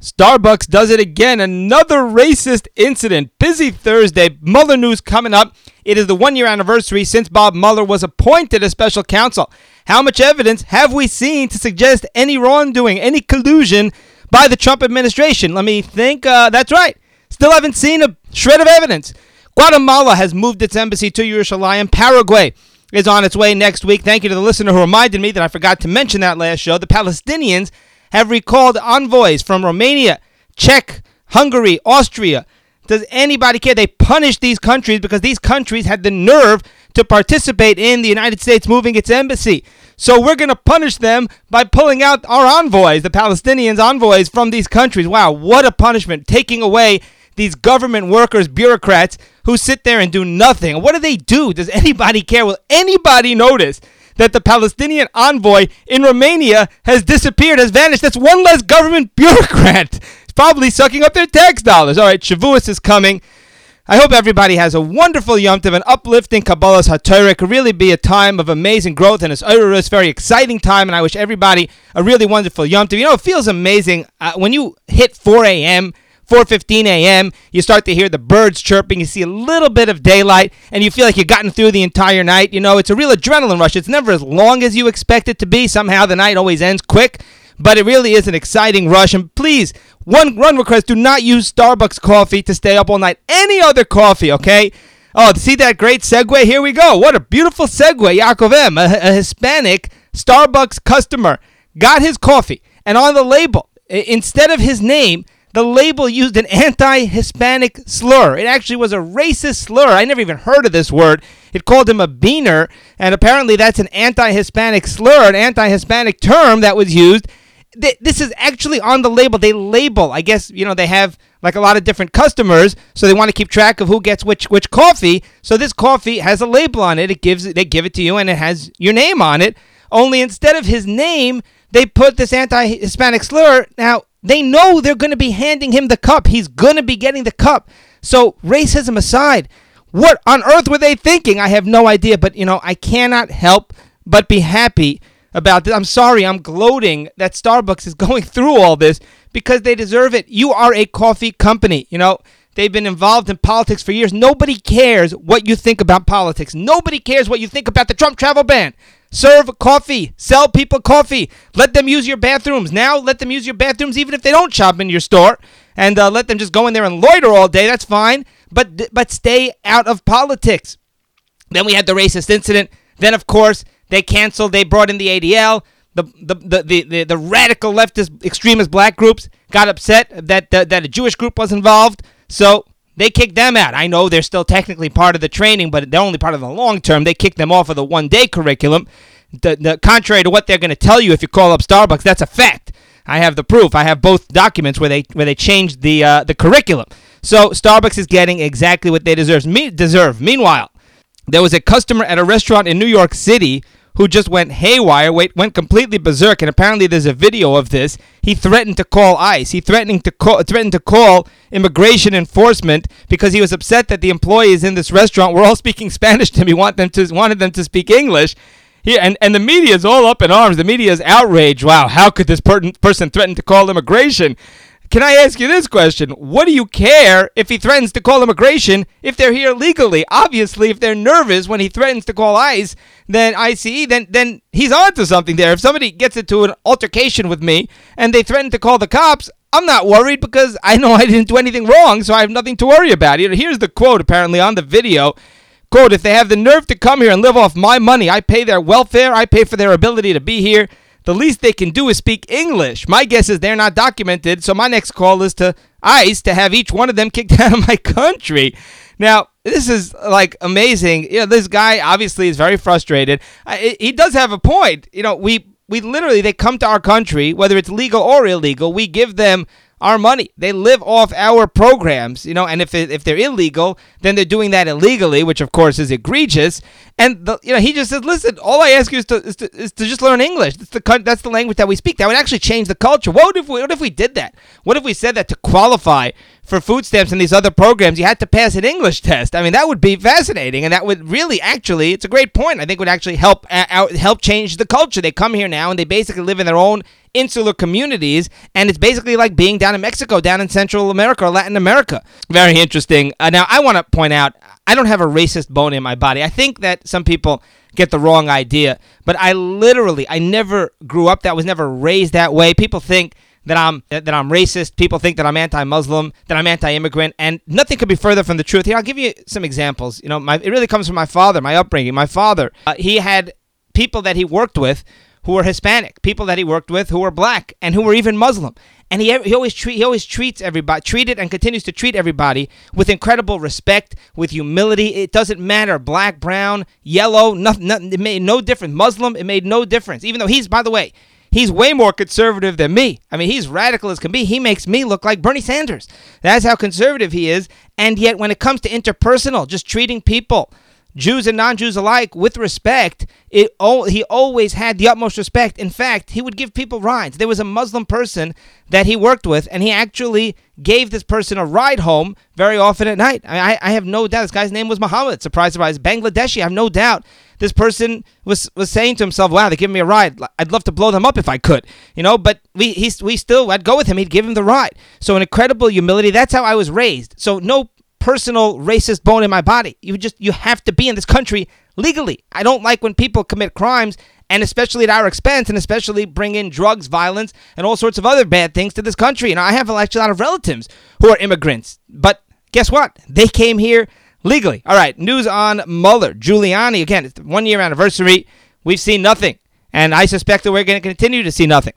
Starbucks does it again. Another racist incident. Busy Thursday. Mueller news coming up. It is the one year anniversary since Bob Mueller was appointed as special counsel. How much evidence have we seen to suggest any wrongdoing, any collusion by the Trump administration? Let me think. Uh, that's right. Still haven't seen a shred of evidence. Guatemala has moved its embassy to Yerushalayim. Paraguay is on its way next week. Thank you to the listener who reminded me that I forgot to mention that last show. The Palestinians have recalled envoys from Romania, Czech, Hungary, Austria. Does anybody care? They punished these countries because these countries had the nerve to participate in the United States moving its embassy. So we're going to punish them by pulling out our envoys, the Palestinians' envoys from these countries. Wow, what a punishment. Taking away these government workers, bureaucrats who sit there and do nothing. What do they do? Does anybody care? Will anybody notice? That the Palestinian envoy in Romania has disappeared, has vanished. That's one less government bureaucrat. Probably sucking up their tax dollars. All right, Shavuos is coming. I hope everybody has a wonderful Yom Tov, an uplifting Kabbalas HaTorah. It could really be a time of amazing growth and it's a very exciting time, and I wish everybody a really wonderful Yom Tov. You know, it feels amazing uh, when you hit 4 a.m., 4:15 a.m. You start to hear the birds chirping. You see a little bit of daylight, and you feel like you've gotten through the entire night. You know, it's a real adrenaline rush. It's never as long as you expect it to be. Somehow the night always ends quick, but it really is an exciting rush. And please, one run request: do not use Starbucks coffee to stay up all night. Any other coffee, okay? Oh, see that great segue? Here we go. What a beautiful segue. Yaakov M, a, a Hispanic Starbucks customer, got his coffee, and on the label, instead of his name the label used an anti Hispanic slur. It actually was a racist slur. I never even heard of this word. It called him a beaner, and apparently that's an anti Hispanic slur, an anti Hispanic term that was used. This is actually on the label. They label, I guess, you know, they have like a lot of different customers, so they want to keep track of who gets which which coffee. So this coffee has a label on it. It gives they give it to you and it has your name on it. Only instead of his name, they put this anti-Hispanic slur. Now, they know they're going to be handing him the cup. He's going to be getting the cup. So, racism aside, what on earth were they thinking? I have no idea, but you know, I cannot help but be happy about this. I'm sorry, I'm gloating that Starbucks is going through all this because they deserve it. You are a coffee company, you know. They've been involved in politics for years. Nobody cares what you think about politics. Nobody cares what you think about the Trump travel ban. Serve coffee. Sell people coffee. Let them use your bathrooms. Now let them use your bathrooms even if they don't shop in your store. And uh, let them just go in there and loiter all day. That's fine. But, but stay out of politics. Then we had the racist incident. Then, of course, they canceled. They brought in the ADL. The, the, the, the, the, the radical leftist extremist black groups got upset that, that, that a Jewish group was involved. So they kicked them out. I know they're still technically part of the training, but they're only part of the long term. They kicked them off of the one day curriculum. The, the contrary to what they're going to tell you if you call up Starbucks, that's a fact. I have the proof. I have both documents where they where they changed the uh, the curriculum. So Starbucks is getting exactly what they deserve. Me- deserve. Meanwhile, there was a customer at a restaurant in New York City who just went haywire, went, went completely berserk, and apparently there's a video of this. He threatened to call ICE. He threatening to call, threatened to call immigration enforcement because he was upset that the employees in this restaurant were all speaking Spanish to him. He want them to, wanted them to speak English. He, and, and the media is all up in arms. The media is outraged. Wow, how could this per- person threaten to call immigration? Can I ask you this question? What do you care if he threatens to call immigration if they're here legally? Obviously, if they're nervous when he threatens to call ICE, then ICE, then then he's onto something there. If somebody gets into an altercation with me and they threaten to call the cops, I'm not worried because I know I didn't do anything wrong, so I have nothing to worry about. Here's the quote apparently on the video. Quote, if they have the nerve to come here and live off my money, I pay their welfare, I pay for their ability to be here the least they can do is speak English. My guess is they're not documented, so my next call is to ICE to have each one of them kicked out of my country. Now, this is like amazing. You know, this guy obviously is very frustrated. he does have a point. You know, we we literally they come to our country, whether it's legal or illegal, we give them our money. They live off our programs, you know, and if if they're illegal, then they're doing that illegally, which of course is egregious. And the, you know, he just says, "Listen, all I ask you is to, is to, is to just learn English. That's the that's the language that we speak. That would actually change the culture. What if we what if we did that? What if we said that to qualify for food stamps and these other programs, you had to pass an English test. I mean, that would be fascinating, and that would really, actually, it's a great point. I think would actually help uh, out, help change the culture. They come here now and they basically live in their own insular communities, and it's basically like being down in Mexico, down in Central America or Latin America. Very interesting. Uh, now, I want to point out, I don't have a racist bone in my body. I think that some people get the wrong idea, but I literally, I never grew up that was never raised that way. People think that I'm that I'm racist. People think that I'm anti-Muslim, that I'm anti-immigrant, and nothing could be further from the truth. Here, I'll give you some examples. You know, my, it really comes from my father, my upbringing. My father, uh, he had people that he worked with who were Hispanic, people that he worked with who were black, and who were even Muslim. And he, he always treat, he always treats everybody, treated and continues to treat everybody with incredible respect, with humility. It doesn't matter, black, brown, yellow, nothing, nothing. It made no difference. Muslim, it made no difference. Even though he's, by the way, He's way more conservative than me. I mean, he's radical as can be. He makes me look like Bernie Sanders. That's how conservative he is. And yet, when it comes to interpersonal, just treating people, Jews and non-Jews alike, with respect, it he always had the utmost respect. In fact, he would give people rides. There was a Muslim person that he worked with, and he actually gave this person a ride home very often at night. I, I have no doubt. This guy's name was Muhammad. Surprise, surprise. Bangladeshi. I have no doubt this person was was saying to himself, "Wow, they're giving me a ride. I'd love to blow them up if I could." You know, but we he's we still I'd go with him. He'd give him the ride. So an incredible humility. That's how I was raised. So no personal racist bone in my body. You just you have to be in this country legally. I don't like when people commit crimes and especially at our expense and especially bring in drugs, violence, and all sorts of other bad things to this country. And I have actually a lot of relatives who are immigrants. But guess what? They came here legally. All right, news on Mueller. Giuliani, again, one year anniversary. We've seen nothing. And I suspect that we're going to continue to see nothing.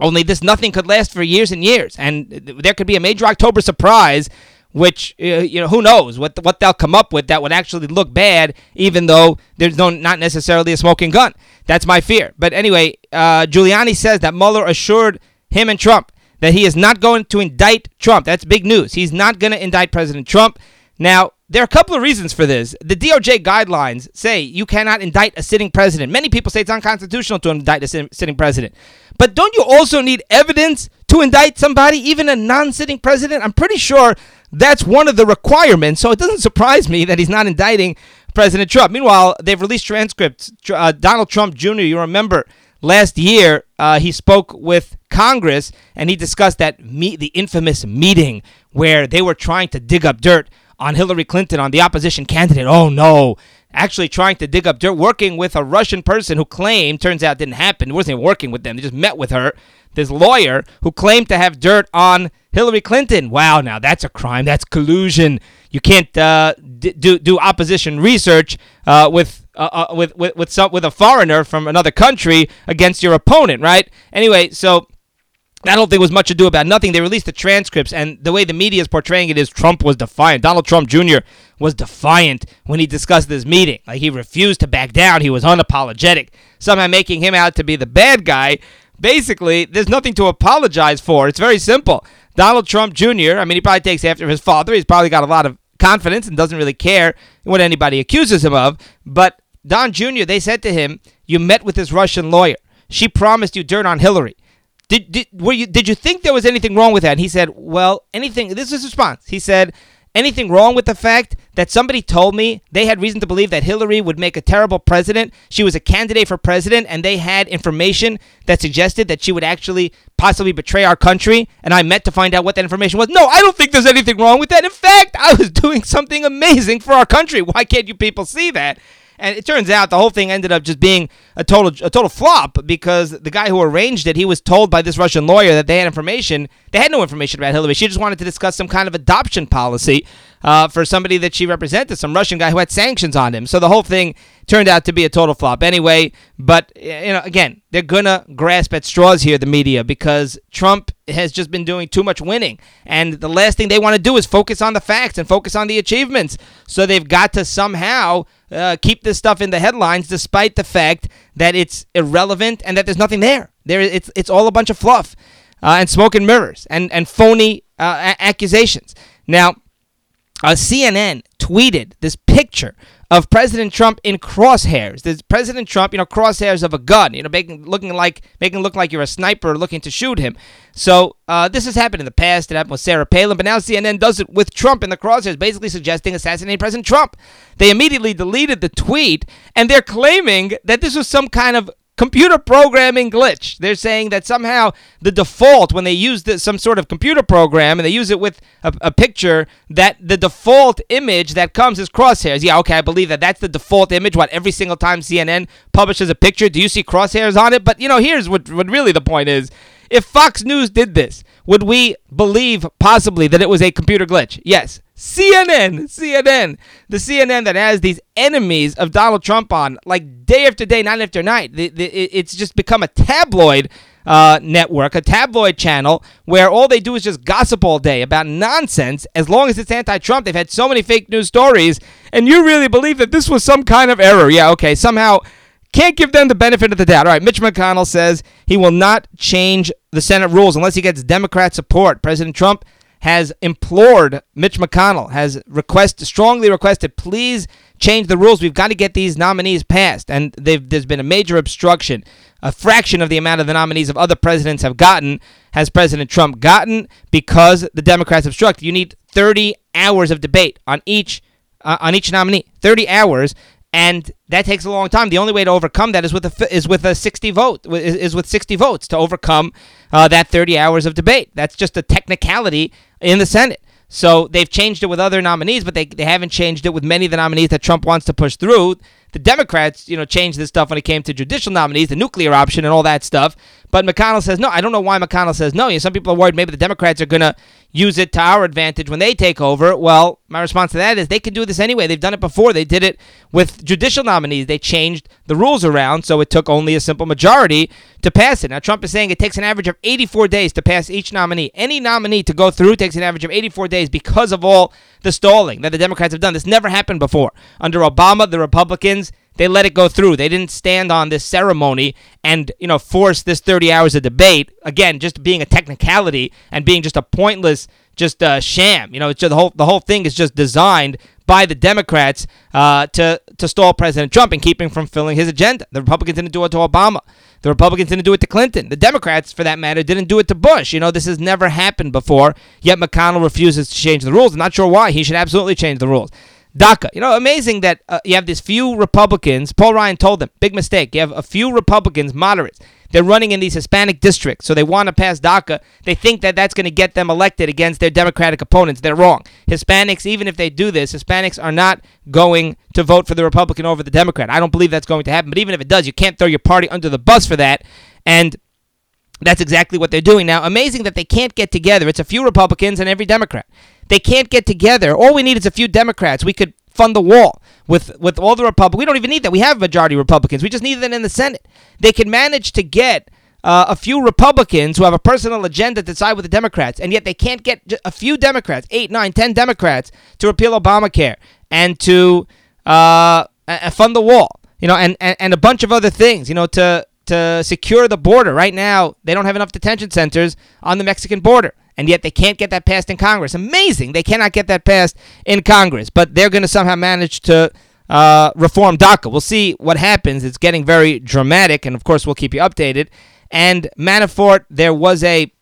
Only this nothing could last for years and years. And there could be a major October surprise, which, uh, you know, who knows what, what they'll come up with that would actually look bad, even though there's no not necessarily a smoking gun. That's my fear. But anyway, uh, Giuliani says that Mueller assured him and Trump that he is not going to indict Trump. That's big news. He's not going to indict President Trump. Now, there are a couple of reasons for this. The DOJ guidelines say you cannot indict a sitting president. Many people say it's unconstitutional to indict a sitting president. But don't you also need evidence to indict somebody, even a non sitting president? I'm pretty sure that's one of the requirements. So it doesn't surprise me that he's not indicting President Trump. Meanwhile, they've released transcripts. Uh, Donald Trump Jr., you remember last year, uh, he spoke with Congress and he discussed that meet, the infamous meeting where they were trying to dig up dirt on Hillary Clinton, on the opposition candidate. Oh no. Actually trying to dig up dirt, working with a Russian person who claimed, turns out didn't happen, wasn't even working with them, they just met with her, this lawyer who claimed to have dirt on Hillary Clinton. Wow, now that's a crime. That's collusion. You can't uh, d- do do opposition research uh, with uh, uh, with with with some with a foreigner from another country against your opponent, right? Anyway, so I don't think there was much ado about nothing. They released the transcripts, and the way the media is portraying it is Trump was defiant. Donald Trump Jr. was defiant when he discussed this meeting. Like he refused to back down. He was unapologetic, somehow making him out to be the bad guy. Basically, there's nothing to apologize for. It's very simple. Donald Trump Jr., I mean, he probably takes after his father. He's probably got a lot of confidence and doesn't really care what anybody accuses him of. But Don Jr., they said to him, You met with this Russian lawyer. She promised you dirt on Hillary. Did did were you did you think there was anything wrong with that? And he said, "Well, anything." This is his response. He said, "Anything wrong with the fact that somebody told me they had reason to believe that Hillary would make a terrible president? She was a candidate for president, and they had information that suggested that she would actually possibly betray our country. And I met to find out what that information was. No, I don't think there's anything wrong with that. In fact, I was doing something amazing for our country. Why can't you people see that?" And it turns out the whole thing ended up just being a total a total flop because the guy who arranged it, he was told by this Russian lawyer that they had information. They had no information about Hillary. She just wanted to discuss some kind of adoption policy uh, for somebody that she represented, some Russian guy who had sanctions on him. So the whole thing turned out to be a total flop anyway. But you know, again, they're gonna grasp at straws here, the media, because Trump has just been doing too much winning, and the last thing they want to do is focus on the facts and focus on the achievements. So they've got to somehow uh, keep this stuff in the headlines, despite the fact that it's irrelevant and that there's nothing there. There, it's it's all a bunch of fluff uh, and smoke and mirrors and and phony uh, a- accusations. Now uh, CNN tweeted this picture of President Trump in crosshairs. There's President Trump, you know, crosshairs of a gun, you know, making looking like making look like you're a sniper looking to shoot him. So uh, this has happened in the past. It happened with Sarah Palin, but now CNN does it with Trump in the crosshairs, basically suggesting assassinating President Trump. They immediately deleted the tweet, and they're claiming that this was some kind of computer programming glitch. They're saying that somehow the default, when they use this, some sort of computer program and they use it with a, a, picture, that the default image that comes is crosshairs. Yeah, okay, I believe that that's the default image. What every single time CNN publishes a picture, do you see crosshairs on it? But you know, here's what what really the point is. If Fox News did this, would we believe possibly that it was a computer glitch? Yes. CNN, CNN, the CNN that has these enemies of Donald Trump on like day after day, night after night. The, the, it's just become a tabloid uh, network, a tabloid channel where all they do is just gossip all day about nonsense. As long as it's anti-Trump, they've had so many fake news stories, and you really believe that this was some kind of error? Yeah, okay, somehow. Can't give them the benefit of the doubt. All right, Mitch McConnell says he will not change the Senate rules unless he gets Democrat support. President Trump has implored Mitch McConnell, has requested, strongly requested, please change the rules. We've got to get these nominees passed. And there's been a major obstruction. A fraction of the amount of the nominees of other presidents have gotten has President Trump gotten because the Democrats obstruct. You need 30 hours of debate on each uh, on each nominee. 30 hours and that takes a long time. The only way to overcome that is with a is with a 60 vote is, with 60 votes to overcome uh, that 30 hours of debate. That's just a technicality in the Senate. So they've changed it with other nominees, but they, they haven't changed it with many of the nominees that Trump wants to push through. The Democrats, you know, changed this stuff when it came to judicial nominees, the nuclear option, and all that stuff. But McConnell says no. I don't know why McConnell says no. You know, some people are worried maybe the Democrats are going to use it to our advantage when they take over. Well, my response to that is they can do this anyway. They've done it before. They did it with judicial nominees. They changed the rules around, so it took only a simple majority to pass it. Now, Trump is saying it takes an average of 84 days to pass each nominee. Any nominee to go through takes an average of 84 days because of all the stalling that the Democrats have done. This never happened before. Under Obama, the Republicans they let it go through. They didn't stand on this ceremony and, you know, force this 30 hours of debate. Again, just being a technicality and being just a pointless, just a sham. You know, it's just, the whole the whole thing is just designed by the Democrats uh, to to stall President Trump and keep him from filling his agenda. The Republicans didn't do it to Obama. The Republicans didn't do it to Clinton. The Democrats, for that matter, didn't do it to Bush. You know, this has never happened before. Yet McConnell refuses to change the rules. I'm not sure why. He should absolutely change the rules. DACA. You know, amazing that uh, you have these few Republicans. Paul Ryan told them, big mistake. You have a few Republicans, moderates. They're running in these Hispanic districts, so they want to pass DACA. They think that that's going to get them elected against their Democratic opponents. They're wrong. Hispanics, even if they do this, Hispanics are not going to vote for the Republican over the Democrat. I don't believe that's going to happen. But even if it does, you can't throw your party under the bus for that. And that's exactly what they're doing now. Amazing that they can't get together. It's a few Republicans and every Democrat. They can't get together. All we need is a few Democrats. We could fund the wall with with all the Republicans. We don't even need that. We have majority Republicans. We just need that in the Senate. They can manage to get uh, a few Republicans who have a personal agenda to side with the Democrats, and yet they can't get a few Democrats, eight, nine, ten Democrats, to repeal Obamacare and to uh, fund the wall. You know, and, and, and a bunch of other things. You know, to to secure the border. Right now, they don't have enough detention centers on the Mexican border and yet they can't get that passed in Congress. Amazing. They cannot get that passed in Congress, but they're going to somehow manage to uh, reform DACA. We'll see what happens. It's getting very dramatic, and of course, we'll keep you updated. And Manafort, there was a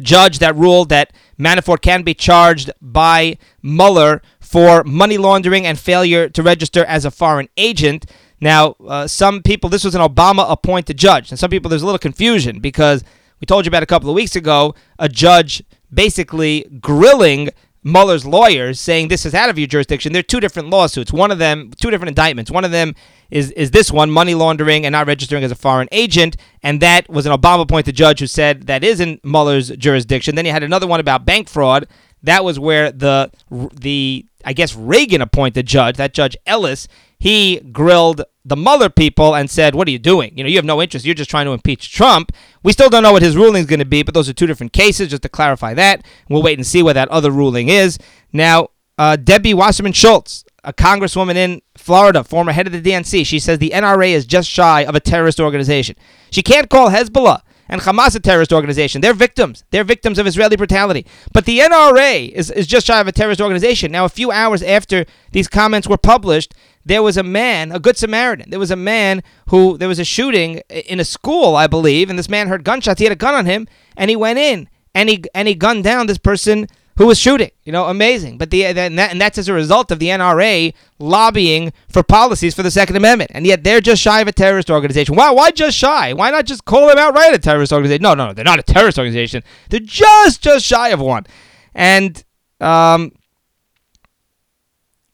judge that ruled that Manafort can be charged by Mueller for money laundering and failure to register as a foreign agent. Now, uh, some people, this was an Obama appointed judge, and some people, there's a little confusion because we told you about a couple of weeks ago a judge basically grilling Mueller's lawyers saying this is out of your jurisdiction. There are two different lawsuits. One of them, two different indictments. One of them is is this one, money laundering and not registering as a foreign agent, and that was an Obama-appointed judge who said that is in Mueller's jurisdiction. Then you had another one about bank fraud. That was where the the I guess Reagan appointed judge, that Judge Ellis, he grilled the Mueller people and said, What are you doing? You know, you have no interest. You're just trying to impeach Trump. We still don't know what his ruling is going to be, but those are two different cases, just to clarify that. We'll wait and see what that other ruling is. Now, uh, Debbie Wasserman Schultz, a congresswoman in Florida, former head of the DNC, she says the NRA is just shy of a terrorist organization. She can't call Hezbollah and Hamas a terrorist organization. They're victims. They're victims of Israeli brutality. But the NRA is, is just shy of a terrorist organization. Now, a few hours after these comments were published, there was a man, a good Samaritan. There was a man who, there was a shooting in a school, I believe, and this man heard gunshots. He had a gun on him, and he went in and he, and he gunned down this person who was shooting. You know, amazing. But the and, that, and that's as a result of the NRA lobbying for policies for the Second Amendment, and yet they're just shy of a terrorist organization. Why? Why just shy? Why not just call them outright a terrorist organization? No, no, no. They're not a terrorist organization. They're just just shy of one. And um,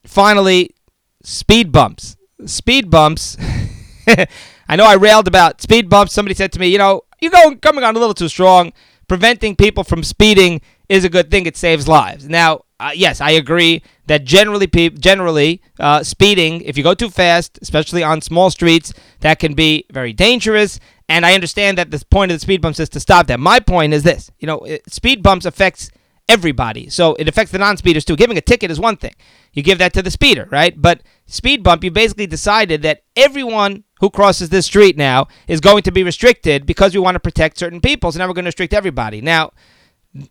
finally, speed bumps. Speed bumps. I know I railed about speed bumps. Somebody said to me, you know, you're going coming on a little too strong. Preventing people from speeding is a good thing. It saves lives. Now, uh, yes, I agree that generally, pe- generally, uh, speeding, if you go too fast, especially on small streets, that can be very dangerous. And I understand that the point of the speed bumps is to stop that. My point is this: you know, it, speed bumps affects everybody, so it affects the non-speeders too. Giving a ticket is one thing; you give that to the speeder, right? But speed bump, you basically decided that everyone who crosses this street now is going to be restricted because we want to protect certain people. So now we're going to restrict everybody. Now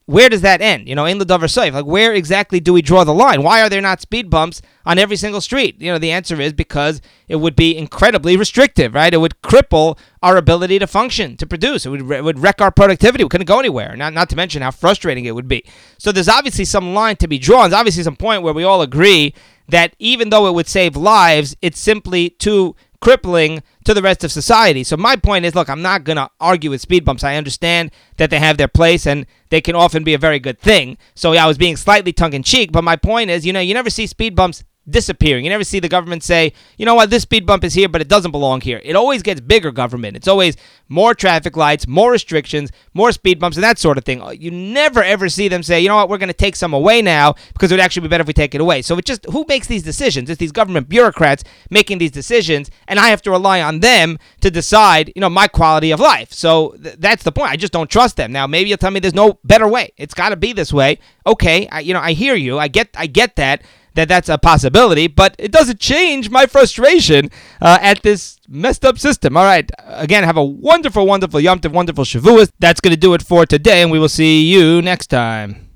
where does that end? You know, in the Dover Safe, like where exactly do we draw the line? Why are there not speed bumps on every single street? You know, the answer is because it would be incredibly restrictive, right? It would cripple our ability to function, to produce. It would, it would wreck our productivity. We couldn't go anywhere. Not not to mention how frustrating it would be. So there's obviously some line to be drawn. There's obviously some point where we all agree that even though it would save lives, it's simply too crippling to the rest of society. So my point is, look, I'm not going to argue with speed bumps. I understand that they have their place and they can often be a very good thing. So yeah, I was being slightly tongue in cheek, but my point is, you know, you never see speed bumps disappearing. You never see the government say, you know what, this speed bump is here, but it doesn't belong here. It always gets bigger government. It's always more traffic lights, more restrictions, more speed bumps, and that sort of thing. Uh, you never ever see them say, you know what, we're going to take some away now because it would actually be better if we take it away. So it just, who makes these decisions? It's these government bureaucrats making these decisions, and I have to rely on them to decide, you know, my quality of life. So th- that's the point. I just don't trust them. Now, maybe you'll tell me there's no better way. It's got to be this way. Okay, I, you know, I hear you. I get, I get that that that's a possibility, but it doesn't change my frustration uh, at this messed up system. All right, again, have a wonderful, wonderful Yom Tov, wonderful Shavuos. That's going to do it for today, and we will see you next time.